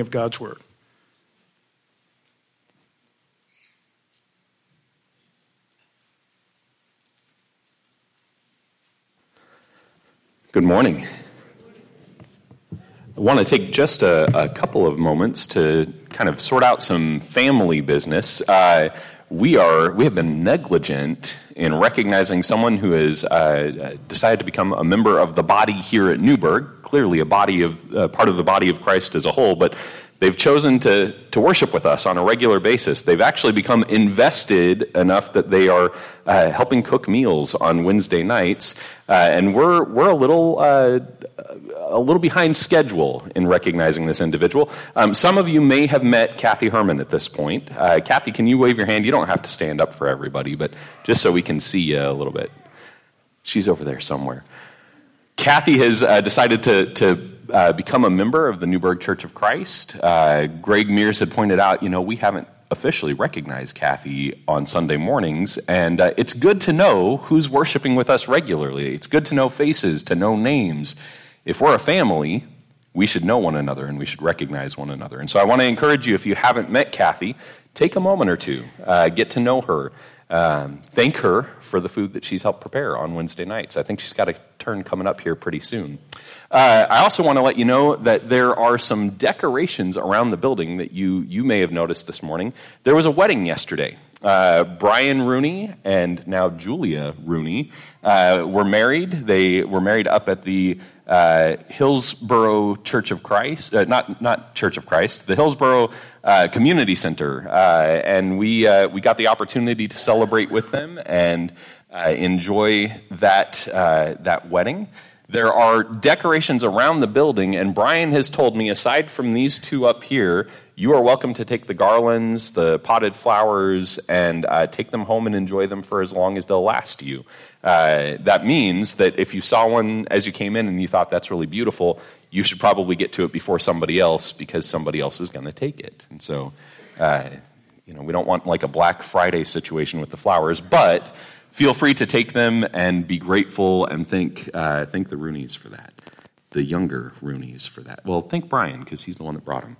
reading of God's Word. Good morning. I want to take just a, a, couple of moments to kind of sort out some family business. Uh, we are we have been negligent in recognizing someone who has uh, decided to become a member of the body here at Newberg. Clearly, a body of uh, part of the body of Christ as a whole, but They've chosen to, to worship with us on a regular basis. They've actually become invested enough that they are uh, helping cook meals on Wednesday nights. Uh, and we're, we're a, little, uh, a little behind schedule in recognizing this individual. Um, some of you may have met Kathy Herman at this point. Uh, Kathy, can you wave your hand? You don't have to stand up for everybody, but just so we can see you a little bit. She's over there somewhere. Kathy has uh, decided to, to uh, become a member of the Newberg Church of Christ. Uh, Greg Mears had pointed out, you know, we haven't officially recognized Kathy on Sunday mornings, and uh, it's good to know who's worshiping with us regularly. It's good to know faces, to know names. If we're a family, we should know one another and we should recognize one another. And so I want to encourage you, if you haven't met Kathy, take a moment or two, uh, get to know her. Um, thank her for the food that she's helped prepare on Wednesday nights. I think she's got a turn coming up here pretty soon. Uh, I also want to let you know that there are some decorations around the building that you, you may have noticed this morning. There was a wedding yesterday. Uh, Brian Rooney and now Julia Rooney uh, were married. They were married up at the uh, Hillsboro Church of Christ, uh, not, not Church of Christ, the Hillsboro uh, Community Center. Uh, and we, we got the opportunity to celebrate with them and enjoy that, that wedding. There are decorations around the building, and Brian has told me, aside from these two up here, you are welcome to take the garlands, the potted flowers, and uh, take them home and enjoy them for as long as they'll last you. Uh, that means that if you saw one as you came in and you thought that's really beautiful, you should probably get to it before somebody else because somebody else is going to take it. And so, uh, you know, we don't want like a Black Friday situation with the flowers, but feel free to take them and be grateful and thank, uh, thank the Rooneys for that, the younger Rooneys for that. Well, thank Brian because he's the one that brought them.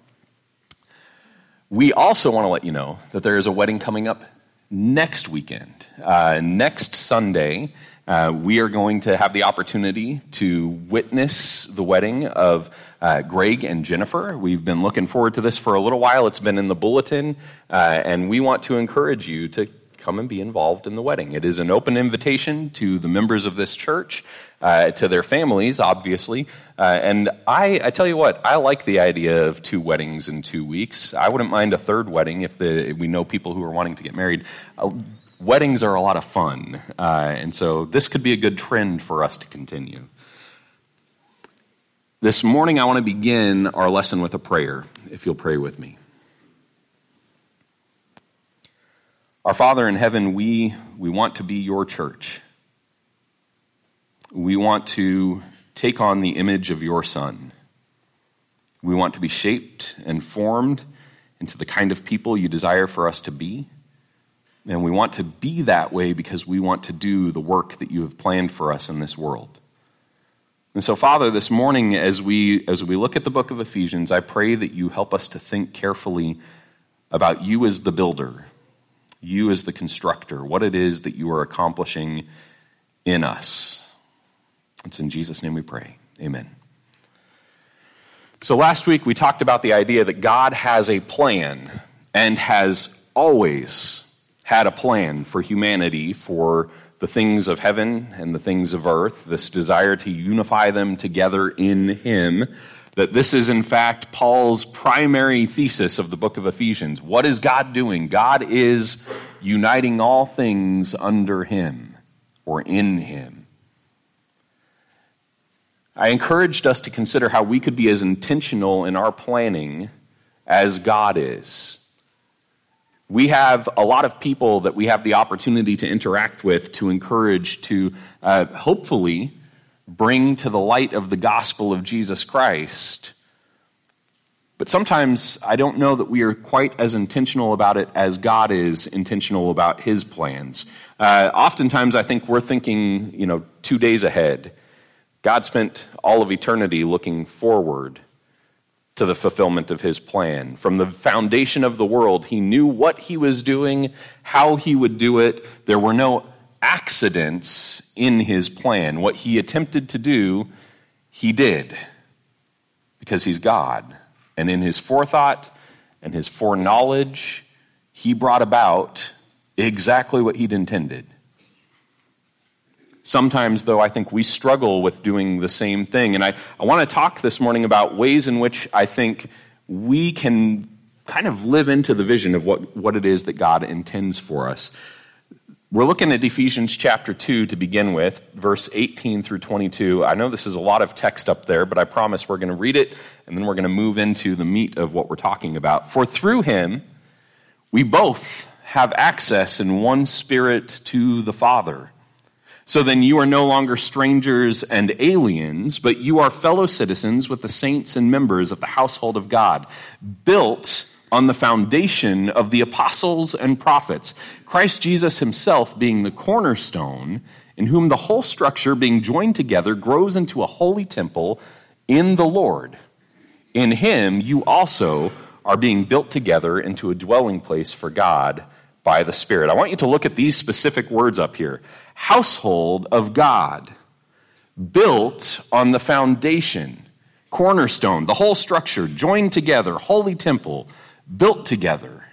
We also want to let you know that there is a wedding coming up next weekend. Uh, next Sunday, uh, we are going to have the opportunity to witness the wedding of uh, Greg and Jennifer. We've been looking forward to this for a little while. It's been in the bulletin, uh, and we want to encourage you to come and be involved in the wedding. It is an open invitation to the members of this church, uh, to their families, obviously. Uh, and I, I tell you what, I like the idea of two weddings in two weeks. I wouldn't mind a third wedding if, the, if we know people who are wanting to get married. Weddings are a lot of fun, uh, and so this could be a good trend for us to continue. This morning, I want to begin our lesson with a prayer, if you'll pray with me. Our Father in heaven, we, we want to be your church. We want to take on the image of your Son. We want to be shaped and formed into the kind of people you desire for us to be. And we want to be that way because we want to do the work that you have planned for us in this world. And so, Father, this morning, as we, as we look at the book of Ephesians, I pray that you help us to think carefully about you as the builder you as the constructor, what it is that you are accomplishing in us. It's in Jesus' name we pray. Amen. So last week we talked about the idea that God has a plan and has always had a plan for humanity, for the things of heaven and the things of earth, this desire to unify them together in Him that this is, in fact, Paul's primary thesis of the book of Ephesians. What is God doing? God is uniting all things under Him or in Him. I encouraged us to consider how we could be as intentional in our planning as God is. We have a lot of people that we have the opportunity to interact with, to encourage, to uh, hopefully bring to the light of the gospel of Jesus Christ. But sometimes I don't know that we are quite as intentional about it as God is intentional about his plans. Uh, oftentimes I think we're thinking, you know, two days ahead. God spent all of eternity looking forward to the fulfillment of his plan. From the foundation of the world, he knew what he was doing, how he would do it. There were no accidents in his plan. What he attempted to do, he did because he's God. And in his forethought and his foreknowledge, he brought about exactly what he'd intended. Sometimes, though, I think we struggle with doing the same thing. And I, I want to talk this morning about ways in which I think we can kind of live into the vision of what, what it is that God intends for us. We're looking at Ephesians chapter 2 to begin with, verse 18 through 22. I know this is a lot of text up there, but I promise we're going to read it and then we're going to move into the meat of what we're talking about. For through him, we both have access in one spirit to the Father. So then you are no longer strangers and aliens, but you are fellow citizens with the saints and members of the household of God, built on the foundation of the apostles and prophets, Christ Jesus himself being the cornerstone, in whom the whole structure, being joined together, grows into a holy temple in the Lord. In him you also are being built together into a dwelling place for God by the Spirit. I want you to look at these specific words up here household of God, built on the foundation, cornerstone, the whole structure, joined together, holy temple, built together,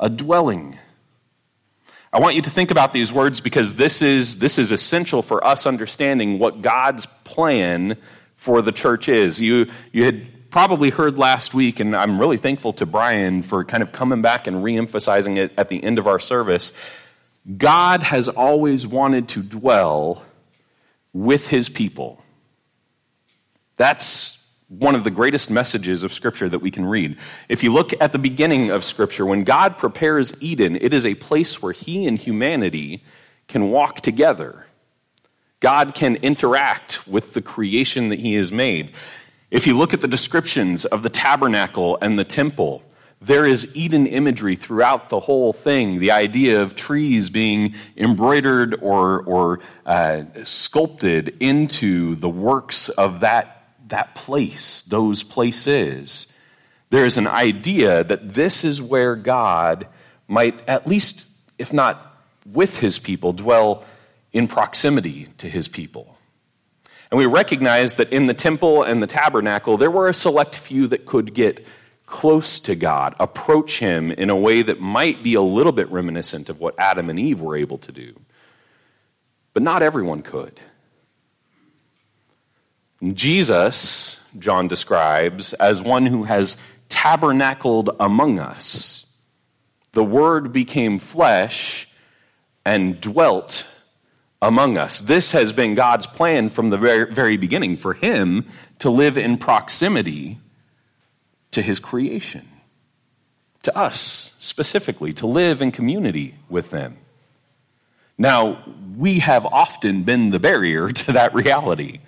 a dwelling. I want you to think about these words because this is, this is essential for us understanding what God's plan for the church is. You, you had probably heard last week, and I'm really thankful to Brian for kind of coming back and reemphasizing it at the end of our service. God has always wanted to dwell with his people. That's one of the greatest messages of Scripture that we can read. If you look at the beginning of Scripture, when God prepares Eden, it is a place where he and humanity can walk together. God can interact with the creation that he has made. If you look at the descriptions of the tabernacle and the temple, there is Eden imagery throughout the whole thing. The idea of trees being embroidered or, or uh, sculpted into the works of that, that place, those places. There is an idea that this is where God might, at least, if not with his people, dwell in proximity to his people. And we recognize that in the temple and the tabernacle, there were a select few that could get close to God, approach Him in a way that might be a little bit reminiscent of what Adam and Eve were able to do. But not everyone could. Jesus, John describes, as one who has tabernacled among us. The Word became flesh and dwelt among us. This has been God's plan from the very, very beginning for Him to live in proximity to his creation, to us specifically, to live in community with them. Now, we have often been the barrier to that reality.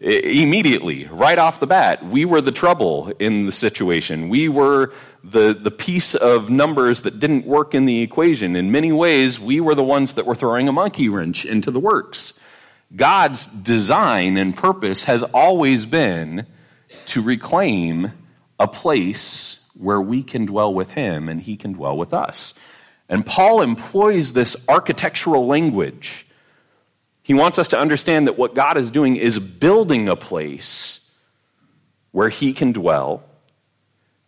Immediately, right off the bat, we were the trouble in the situation. We were the, the piece of numbers that didn't work in the equation. In many ways, we were the ones that were throwing a monkey wrench into the works. God's design and purpose has always been to reclaim a place where we can dwell with him and he can dwell with us. And Paul employs this architectural language. He wants us to understand that what God is doing is building a place where he can dwell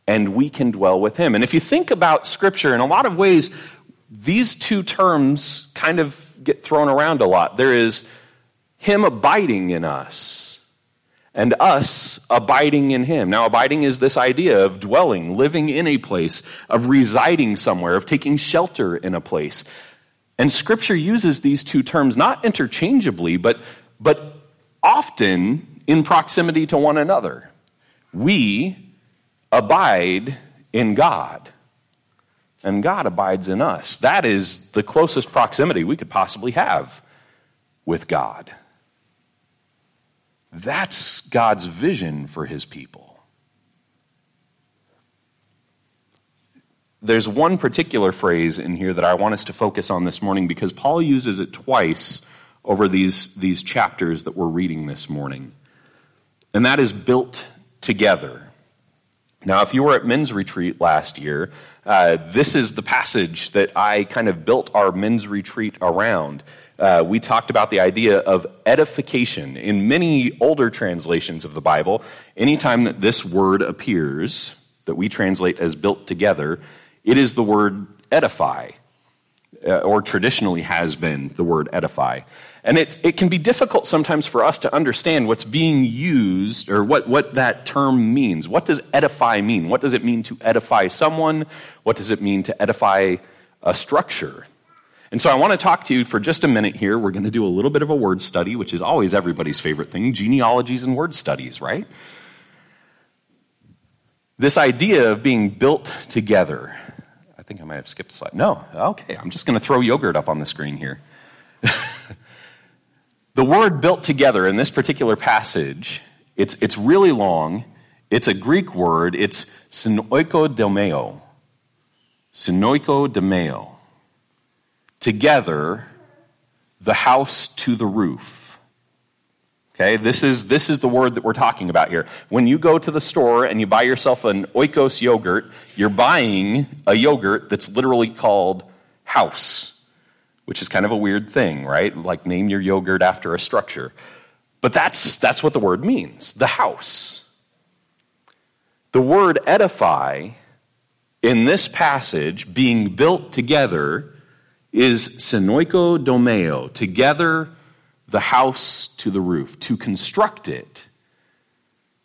and we can dwell with him. And if you think about scripture in a lot of ways, these two terms kind of get thrown around a lot. There is him abiding in us and us abiding in him. Now, abiding is this idea of dwelling, living in a place, of residing somewhere, of taking shelter in a place. And scripture uses these two terms not interchangeably, but, but often in proximity to one another. We abide in God, and God abides in us. That is the closest proximity we could possibly have with God. That's God's vision for his people. There's one particular phrase in here that I want us to focus on this morning because Paul uses it twice over these, these chapters that we're reading this morning. And that is built together. Now, if you were at men's retreat last year, uh, this is the passage that I kind of built our men's retreat around. Uh, we talked about the idea of edification. In many older translations of the Bible, anytime that this word appears, that we translate as built together, it is the word edify, uh, or traditionally has been the word edify. And it, it can be difficult sometimes for us to understand what's being used or what, what that term means. What does edify mean? What does it mean to edify someone? What does it mean to edify a structure? And so I want to talk to you for just a minute here. We're going to do a little bit of a word study, which is always everybody's favorite thing genealogies and word studies, right? This idea of being built together. I think I might have skipped a slide. No, okay, I'm just going to throw yogurt up on the screen here. The word built together in this particular passage, it's, it's really long. It's a Greek word. It's synoikodomeo. Synoikodomeo. Together, the house to the roof. Okay, this is, this is the word that we're talking about here. When you go to the store and you buy yourself an oikos yogurt, you're buying a yogurt that's literally called house which is kind of a weird thing, right? Like name your yogurt after a structure. But that's, that's what the word means the house. The word edify in this passage, being built together, is synoiko domeo, together the house to the roof, to construct it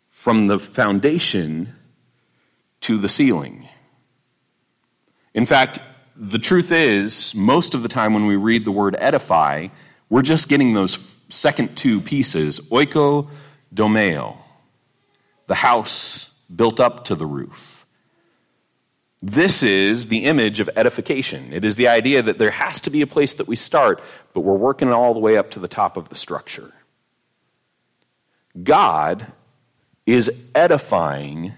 from the foundation to the ceiling. In fact, the truth is, most of the time when we read the word edify, we're just getting those second two pieces oiko domeo, the house built up to the roof. This is the image of edification. It is the idea that there has to be a place that we start, but we're working all the way up to the top of the structure. God is edifying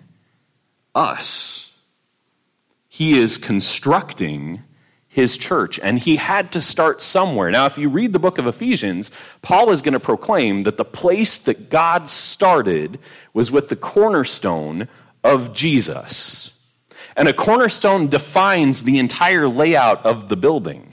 us he is constructing his church, and he had to start somewhere. Now, if you read the book of Ephesians, Paul is going to proclaim that the place that God started was with the cornerstone of Jesus. And a cornerstone defines the entire layout of the building.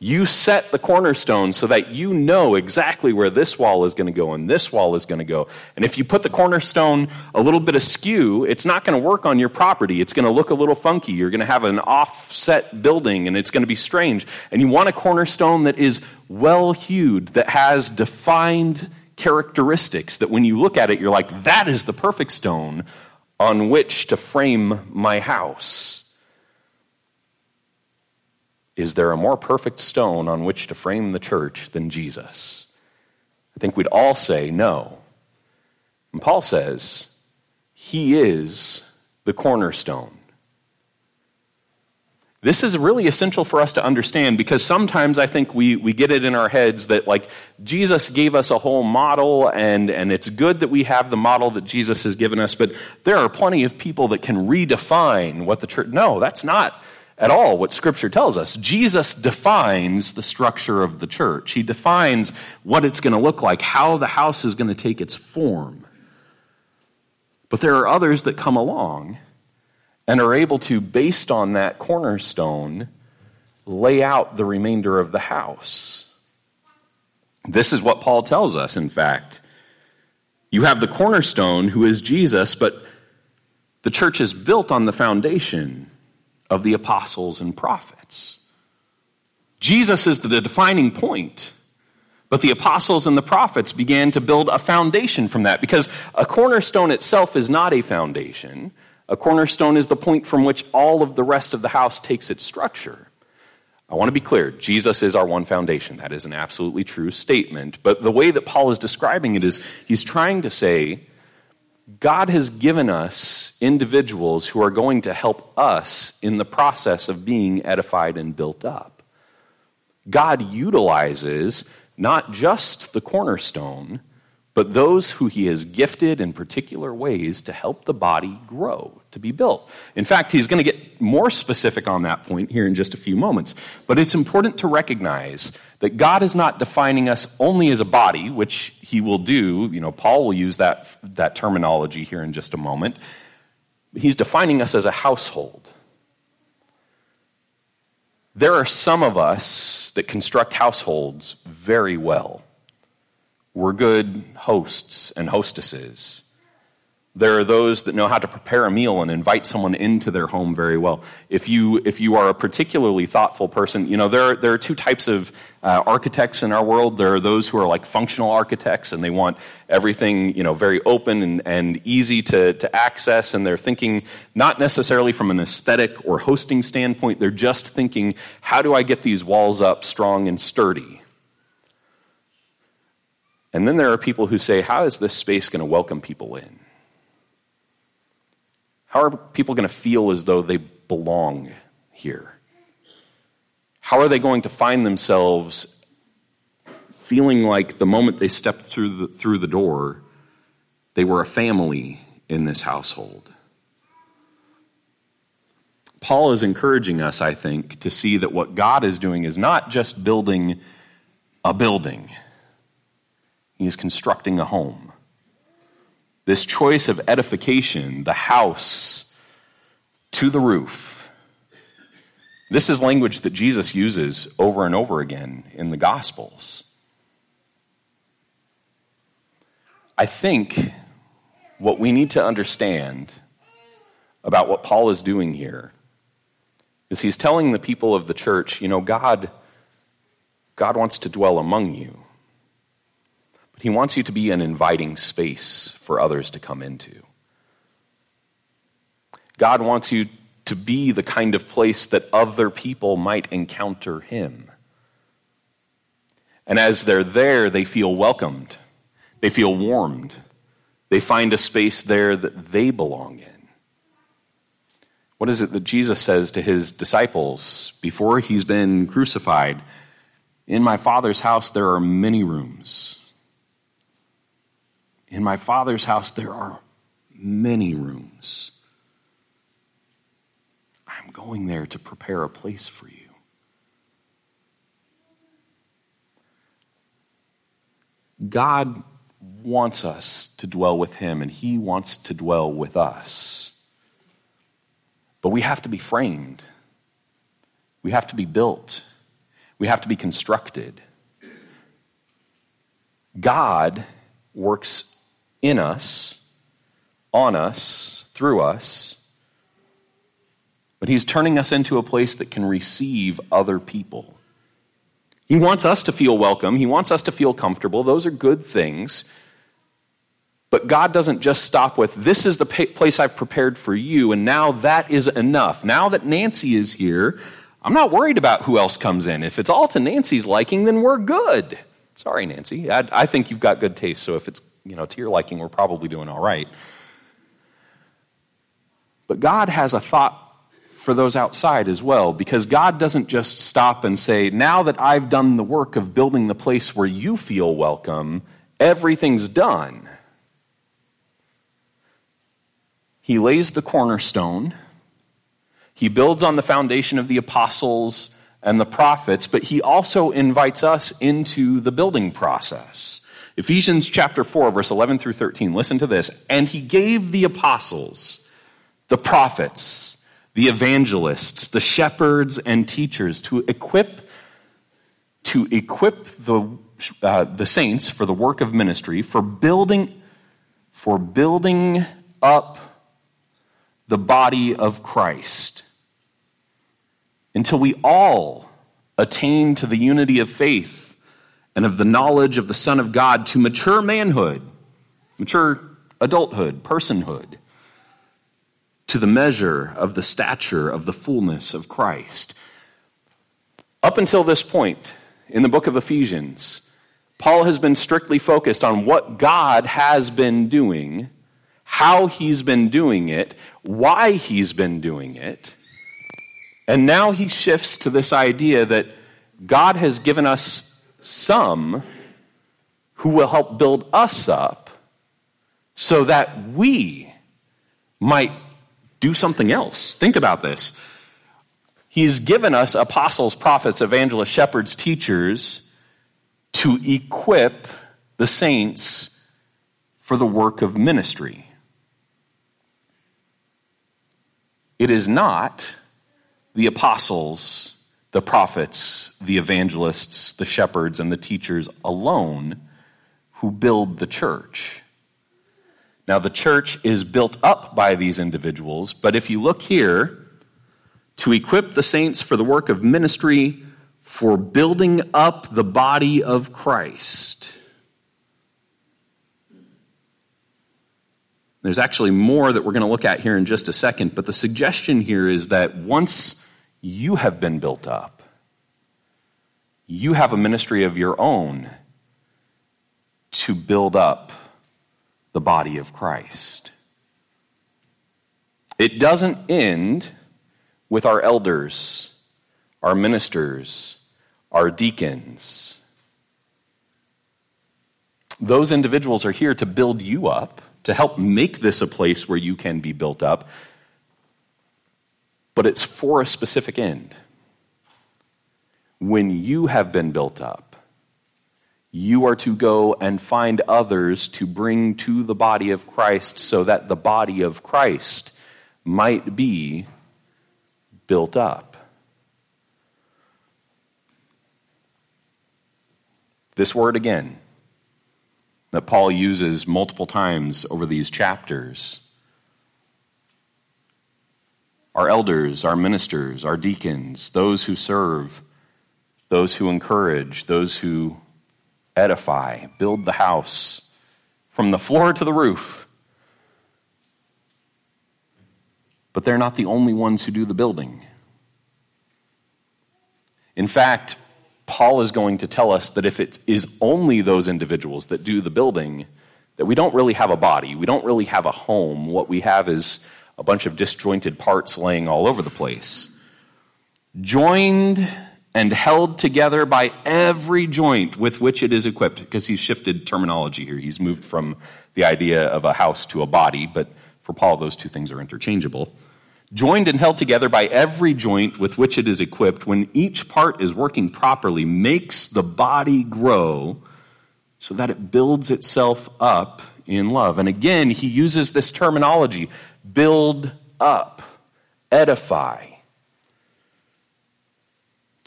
You set the cornerstone so that you know exactly where this wall is going to go and this wall is going to go. And if you put the cornerstone a little bit askew, it's not going to work on your property. It's going to look a little funky. You're going to have an offset building and it's going to be strange. And you want a cornerstone that is well hewed, that has defined characteristics, that when you look at it, you're like, that is the perfect stone on which to frame my house. Is there a more perfect stone on which to frame the church than Jesus? I think we'd all say no. And Paul says, He is the cornerstone. This is really essential for us to understand because sometimes I think we, we get it in our heads that, like, Jesus gave us a whole model, and, and it's good that we have the model that Jesus has given us, but there are plenty of people that can redefine what the church. No, that's not at all what Scripture tells us. Jesus defines the structure of the church, He defines what it's going to look like, how the house is going to take its form. But there are others that come along and are able to, based on that cornerstone, lay out the remainder of the house. This is what Paul tells us, in fact. You have the cornerstone, who is Jesus, but the church is built on the foundation of the apostles and prophets. Jesus is the defining point. But the apostles and the prophets began to build a foundation from that because a cornerstone itself is not a foundation. A cornerstone is the point from which all of the rest of the house takes its structure. I want to be clear Jesus is our one foundation. That is an absolutely true statement. But the way that Paul is describing it is he's trying to say God has given us individuals who are going to help us in the process of being edified and built up. God utilizes not just the cornerstone, but those who he has gifted in particular ways to help the body grow, to be built. In fact, he's going to get more specific on that point here in just a few moments. But it's important to recognize that God is not defining us only as a body, which he will do. You know, Paul will use that, that terminology here in just a moment. He's defining us as a household. There are some of us that construct households very well. We're good hosts and hostesses. There are those that know how to prepare a meal and invite someone into their home very well. If you, if you are a particularly thoughtful person, you know, there are, there are two types of uh, architects in our world. There are those who are like functional architects and they want everything, you know, very open and, and easy to, to access. And they're thinking not necessarily from an aesthetic or hosting standpoint. They're just thinking, how do I get these walls up strong and sturdy? And then there are people who say, how is this space going to welcome people in? How are people going to feel as though they belong here? How are they going to find themselves feeling like the moment they stepped through the, through the door, they were a family in this household? Paul is encouraging us, I think, to see that what God is doing is not just building a building, He is constructing a home. This choice of edification, the house to the roof. This is language that Jesus uses over and over again in the Gospels. I think what we need to understand about what Paul is doing here is he's telling the people of the church, you know, God, God wants to dwell among you. But he wants you to be an inviting space for others to come into. God wants you to be the kind of place that other people might encounter him. And as they're there, they feel welcomed, they feel warmed, they find a space there that they belong in. What is it that Jesus says to his disciples before he's been crucified? In my Father's house, there are many rooms. In my Father's house, there are many rooms. I'm going there to prepare a place for you. God wants us to dwell with Him, and He wants to dwell with us. But we have to be framed, we have to be built, we have to be constructed. God works in us, on us, through us. But He's turning us into a place that can receive other people. He wants us to feel welcome, He wants us to feel comfortable. Those are good things. But God doesn't just stop with, this is the place I've prepared for you, and now that is enough. Now that Nancy is here, I'm not worried about who else comes in. If it's all to Nancy's liking, then we're good. Sorry, Nancy. I, I think you've got good taste, so if it's you know, to your liking, we're probably doing all right. But God has a thought for those outside as well, because God doesn't just stop and say, Now that I've done the work of building the place where you feel welcome, everything's done. He lays the cornerstone, he builds on the foundation of the apostles and the prophets, but he also invites us into the building process. Ephesians chapter 4, verse 11 through 13. Listen to this. And he gave the apostles, the prophets, the evangelists, the shepherds, and teachers to equip to equip the, uh, the saints for the work of ministry, for building, for building up the body of Christ until we all attain to the unity of faith and of the knowledge of the Son of God to mature manhood, mature adulthood, personhood, to the measure of the stature of the fullness of Christ. Up until this point in the book of Ephesians, Paul has been strictly focused on what God has been doing, how he's been doing it, why he's been doing it. And now he shifts to this idea that God has given us some who will help build us up so that we might do something else. Think about this. He's given us apostles, prophets, evangelists, shepherds, teachers to equip the saints for the work of ministry. it is not the apostles, the prophets, the evangelists, the shepherds, and the teachers alone who build the church. Now, the church is built up by these individuals, but if you look here, to equip the saints for the work of ministry, for building up the body of Christ. There's actually more that we're going to look at here in just a second, but the suggestion here is that once you have been built up, you have a ministry of your own to build up the body of Christ. It doesn't end with our elders, our ministers, our deacons. Those individuals are here to build you up, to help make this a place where you can be built up, but it's for a specific end. When you have been built up, you are to go and find others to bring to the body of Christ so that the body of Christ might be built up. This word again, that Paul uses multiple times over these chapters. Our elders, our ministers, our deacons, those who serve, those who encourage, those who edify, build the house from the floor to the roof. But they're not the only ones who do the building. In fact, Paul is going to tell us that if it is only those individuals that do the building, that we don't really have a body, we don't really have a home. What we have is a bunch of disjointed parts laying all over the place. Joined and held together by every joint with which it is equipped. Because he's shifted terminology here. He's moved from the idea of a house to a body, but for Paul, those two things are interchangeable. Joined and held together by every joint with which it is equipped, when each part is working properly, makes the body grow so that it builds itself up in love. And again, he uses this terminology build up, edify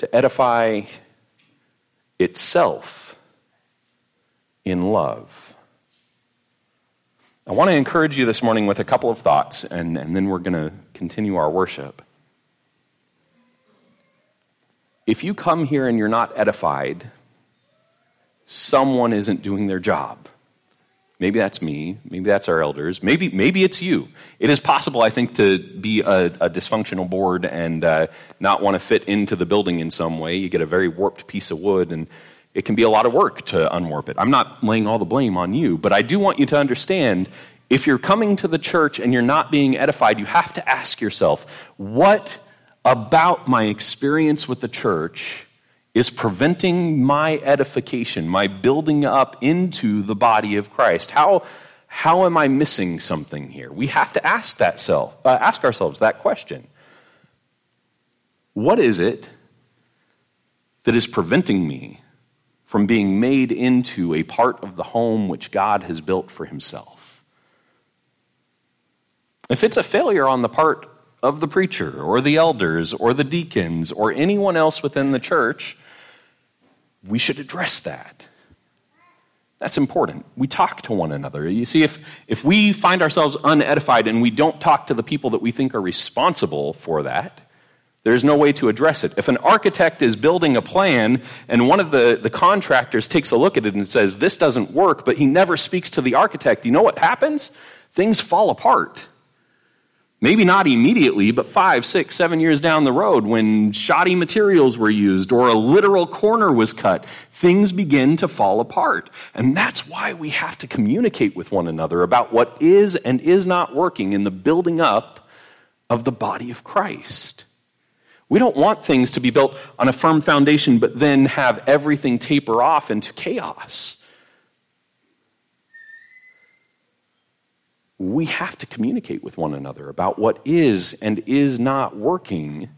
to edify itself in love. I want to encourage you this morning with a couple of thoughts, and, and then we're going to continue our worship. If you come here and you're not edified, someone isn't doing their job. Maybe that's me. Maybe that's our elders. Maybe, maybe it's you. It is possible, I think, to be a, a dysfunctional board and uh, not want to fit into the building in some way. You get a very warped piece of wood, and it can be a lot of work to unwarp it. I'm not laying all the blame on you, but I do want you to understand if you're coming to the church and you're not being edified, you have to ask yourself, what about my experience with the church is preventing my edification, my building up into the body of Christ? How, how am I missing something here? We have to ask, that self, uh, ask ourselves that question. What is it that is preventing me from being made into a part of the home which God has built for himself? If it's a failure on the part of the preacher or the elders or the deacons or anyone else within the church, we should address that. That's important. We talk to one another. You see, if, if we find ourselves unedified and we don't talk to the people that we think are responsible for that, there's no way to address it. If an architect is building a plan and one of the, the contractors takes a look at it and says, This doesn't work, but he never speaks to the architect, you know what happens? Things fall apart. Maybe not immediately, but five, six, seven years down the road, when shoddy materials were used or a literal corner was cut, things begin to fall apart. And that's why we have to communicate with one another about what is and is not working in the building up of the body of Christ. We don't want things to be built on a firm foundation, but then have everything taper off into chaos. We have to communicate with one another about what is and is not working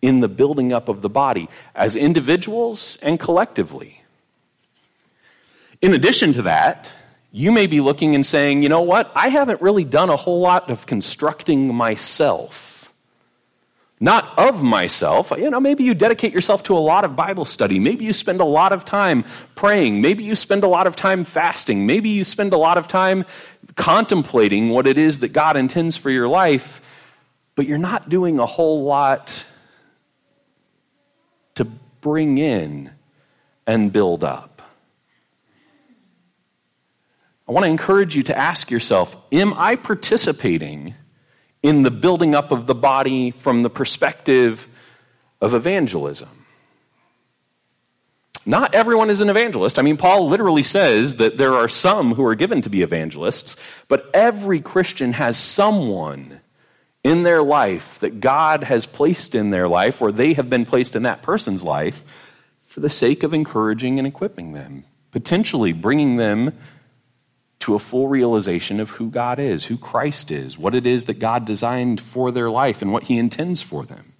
in the building up of the body as individuals and collectively. In addition to that, you may be looking and saying, you know what, I haven't really done a whole lot of constructing myself. Not of myself. You know, maybe you dedicate yourself to a lot of Bible study. Maybe you spend a lot of time praying. Maybe you spend a lot of time fasting. Maybe you spend a lot of time contemplating what it is that God intends for your life, but you're not doing a whole lot to bring in and build up. I want to encourage you to ask yourself Am I participating in the building up of the body from the perspective of evangelism? Not everyone is an evangelist. I mean, Paul literally says that there are some who are given to be evangelists, but every Christian has someone in their life that God has placed in their life, or they have been placed in that person's life, for the sake of encouraging and equipping them, potentially bringing them to a full realization of who God is, who Christ is, what it is that God designed for their life, and what He intends for them.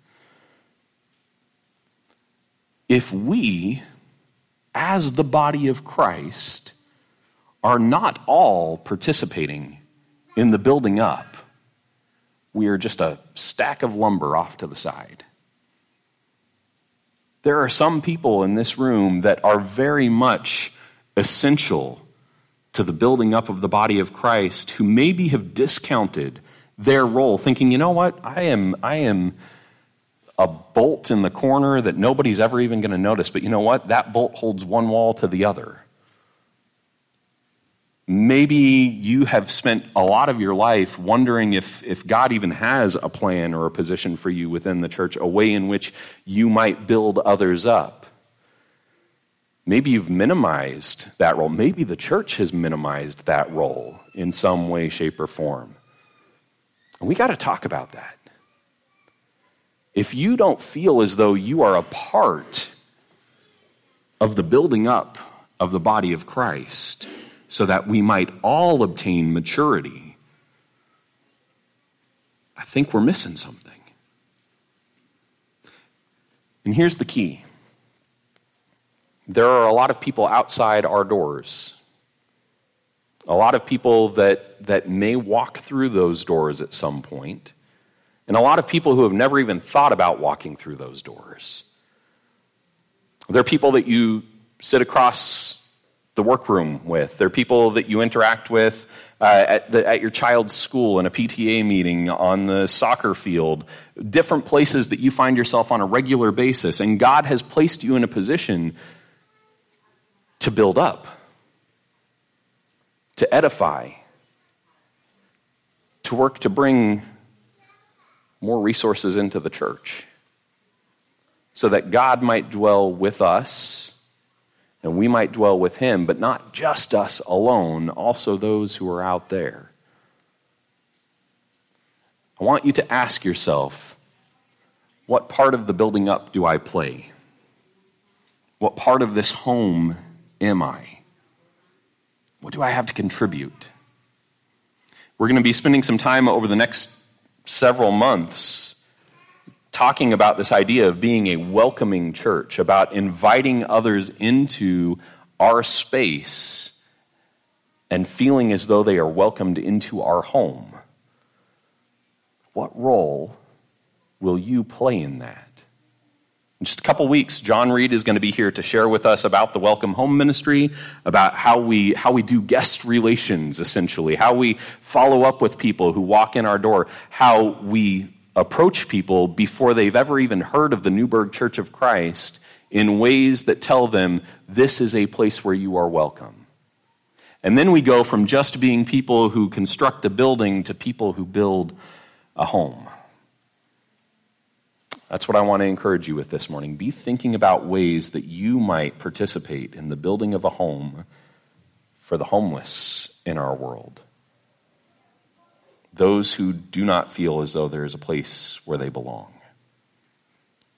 If we, as the body of Christ, are not all participating in the building up, we are just a stack of lumber off to the side. There are some people in this room that are very much essential to the building up of the body of Christ who maybe have discounted their role, thinking, you know what, I am, I am a bolt in the corner that nobody's ever even going to notice, but you know what? That bolt holds one wall to the other. Maybe you have spent a lot of your life wondering if, if God even has a plan or a position for you within the church, a way in which you might build others up. Maybe you've minimized that role. Maybe the church has minimized that role in some way, shape, or form. And we got to talk about that. If you don't feel as though you are a part of the building up of the body of Christ, so that we might all obtain maturity, I think we're missing something. And here's the key there are a lot of people outside our doors. A lot of people that, that may walk through those doors at some point, and a lot of people who have never even thought about walking through those doors. There are people that you sit across the workroom with. They're people that you interact with uh, at, the, at your child's school, in a PTA meeting, on the soccer field, different places that you find yourself on a regular basis. And God has placed you in a position to build up, to edify, to work to bring more resources into the church so that God might dwell with us and we might dwell with him, but not just us alone, also those who are out there. I want you to ask yourself what part of the building up do I play? What part of this home am I? What do I have to contribute? We're going to be spending some time over the next several months talking about this idea of being a welcoming church, about inviting others into our space and feeling as though they are welcomed into our home. What role will you play in that? In just a couple weeks, John Reed is going to be here to share with us about the Welcome Home Ministry, about how we, how we do guest relations, essentially, how we follow up with people who walk in our door, how we approach people before they've ever even heard of the Newberg Church of Christ in ways that tell them this is a place where you are welcome. And then we go from just being people who construct a building to people who build a home. That's what I want to encourage you with this morning. Be thinking about ways that you might participate in the building of a home for the homeless in our world those who do not feel as though there is a place where they belong.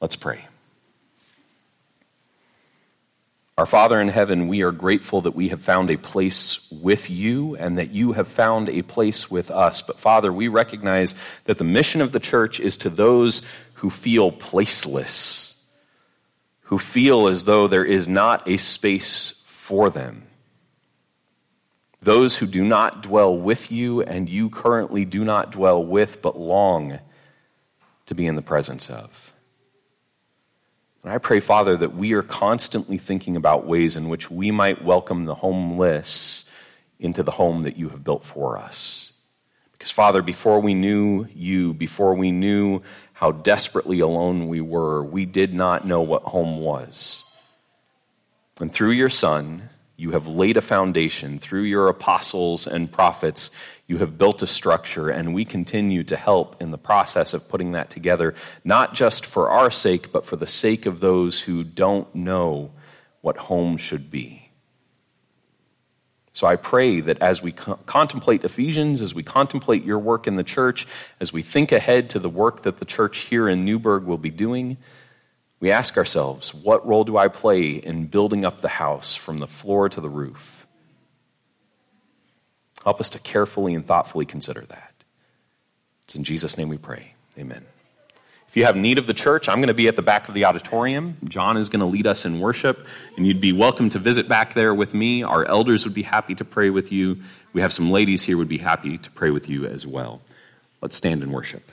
Let's pray. Our Father in heaven, we are grateful that we have found a place with you and that you have found a place with us. But Father, we recognize that the mission of the church is to those who feel placeless, who feel as though there is not a space for them those who do not dwell with you and you currently do not dwell with, but long to be in the presence of. And I pray, Father, that we are constantly thinking about ways in which we might welcome the homeless into the home that you have built for us. Because, Father, before we knew you, before we knew how desperately alone we were, we did not know what home was. And through your Son, you have laid a foundation. Through your apostles and prophets, you have built a structure, and we continue to help in the process of putting that together, not just for our sake, but for the sake of those who don't know what home should be. So I pray that as we co- contemplate Ephesians, as we contemplate your work in the church, as we think ahead to the work that the church here in Newberg will be doing, we ask ourselves, what role do I play in building up the house from the floor to the roof? Help us to carefully and thoughtfully consider that. It's in Jesus' name we pray. Amen. If you have need of the church, I'm going to be at the back of the auditorium. John is going to lead us in worship, and you'd be welcome to visit back there with me. Our elders would be happy to pray with you. We have some ladies here would be happy to pray with you as well. Let's stand and worship.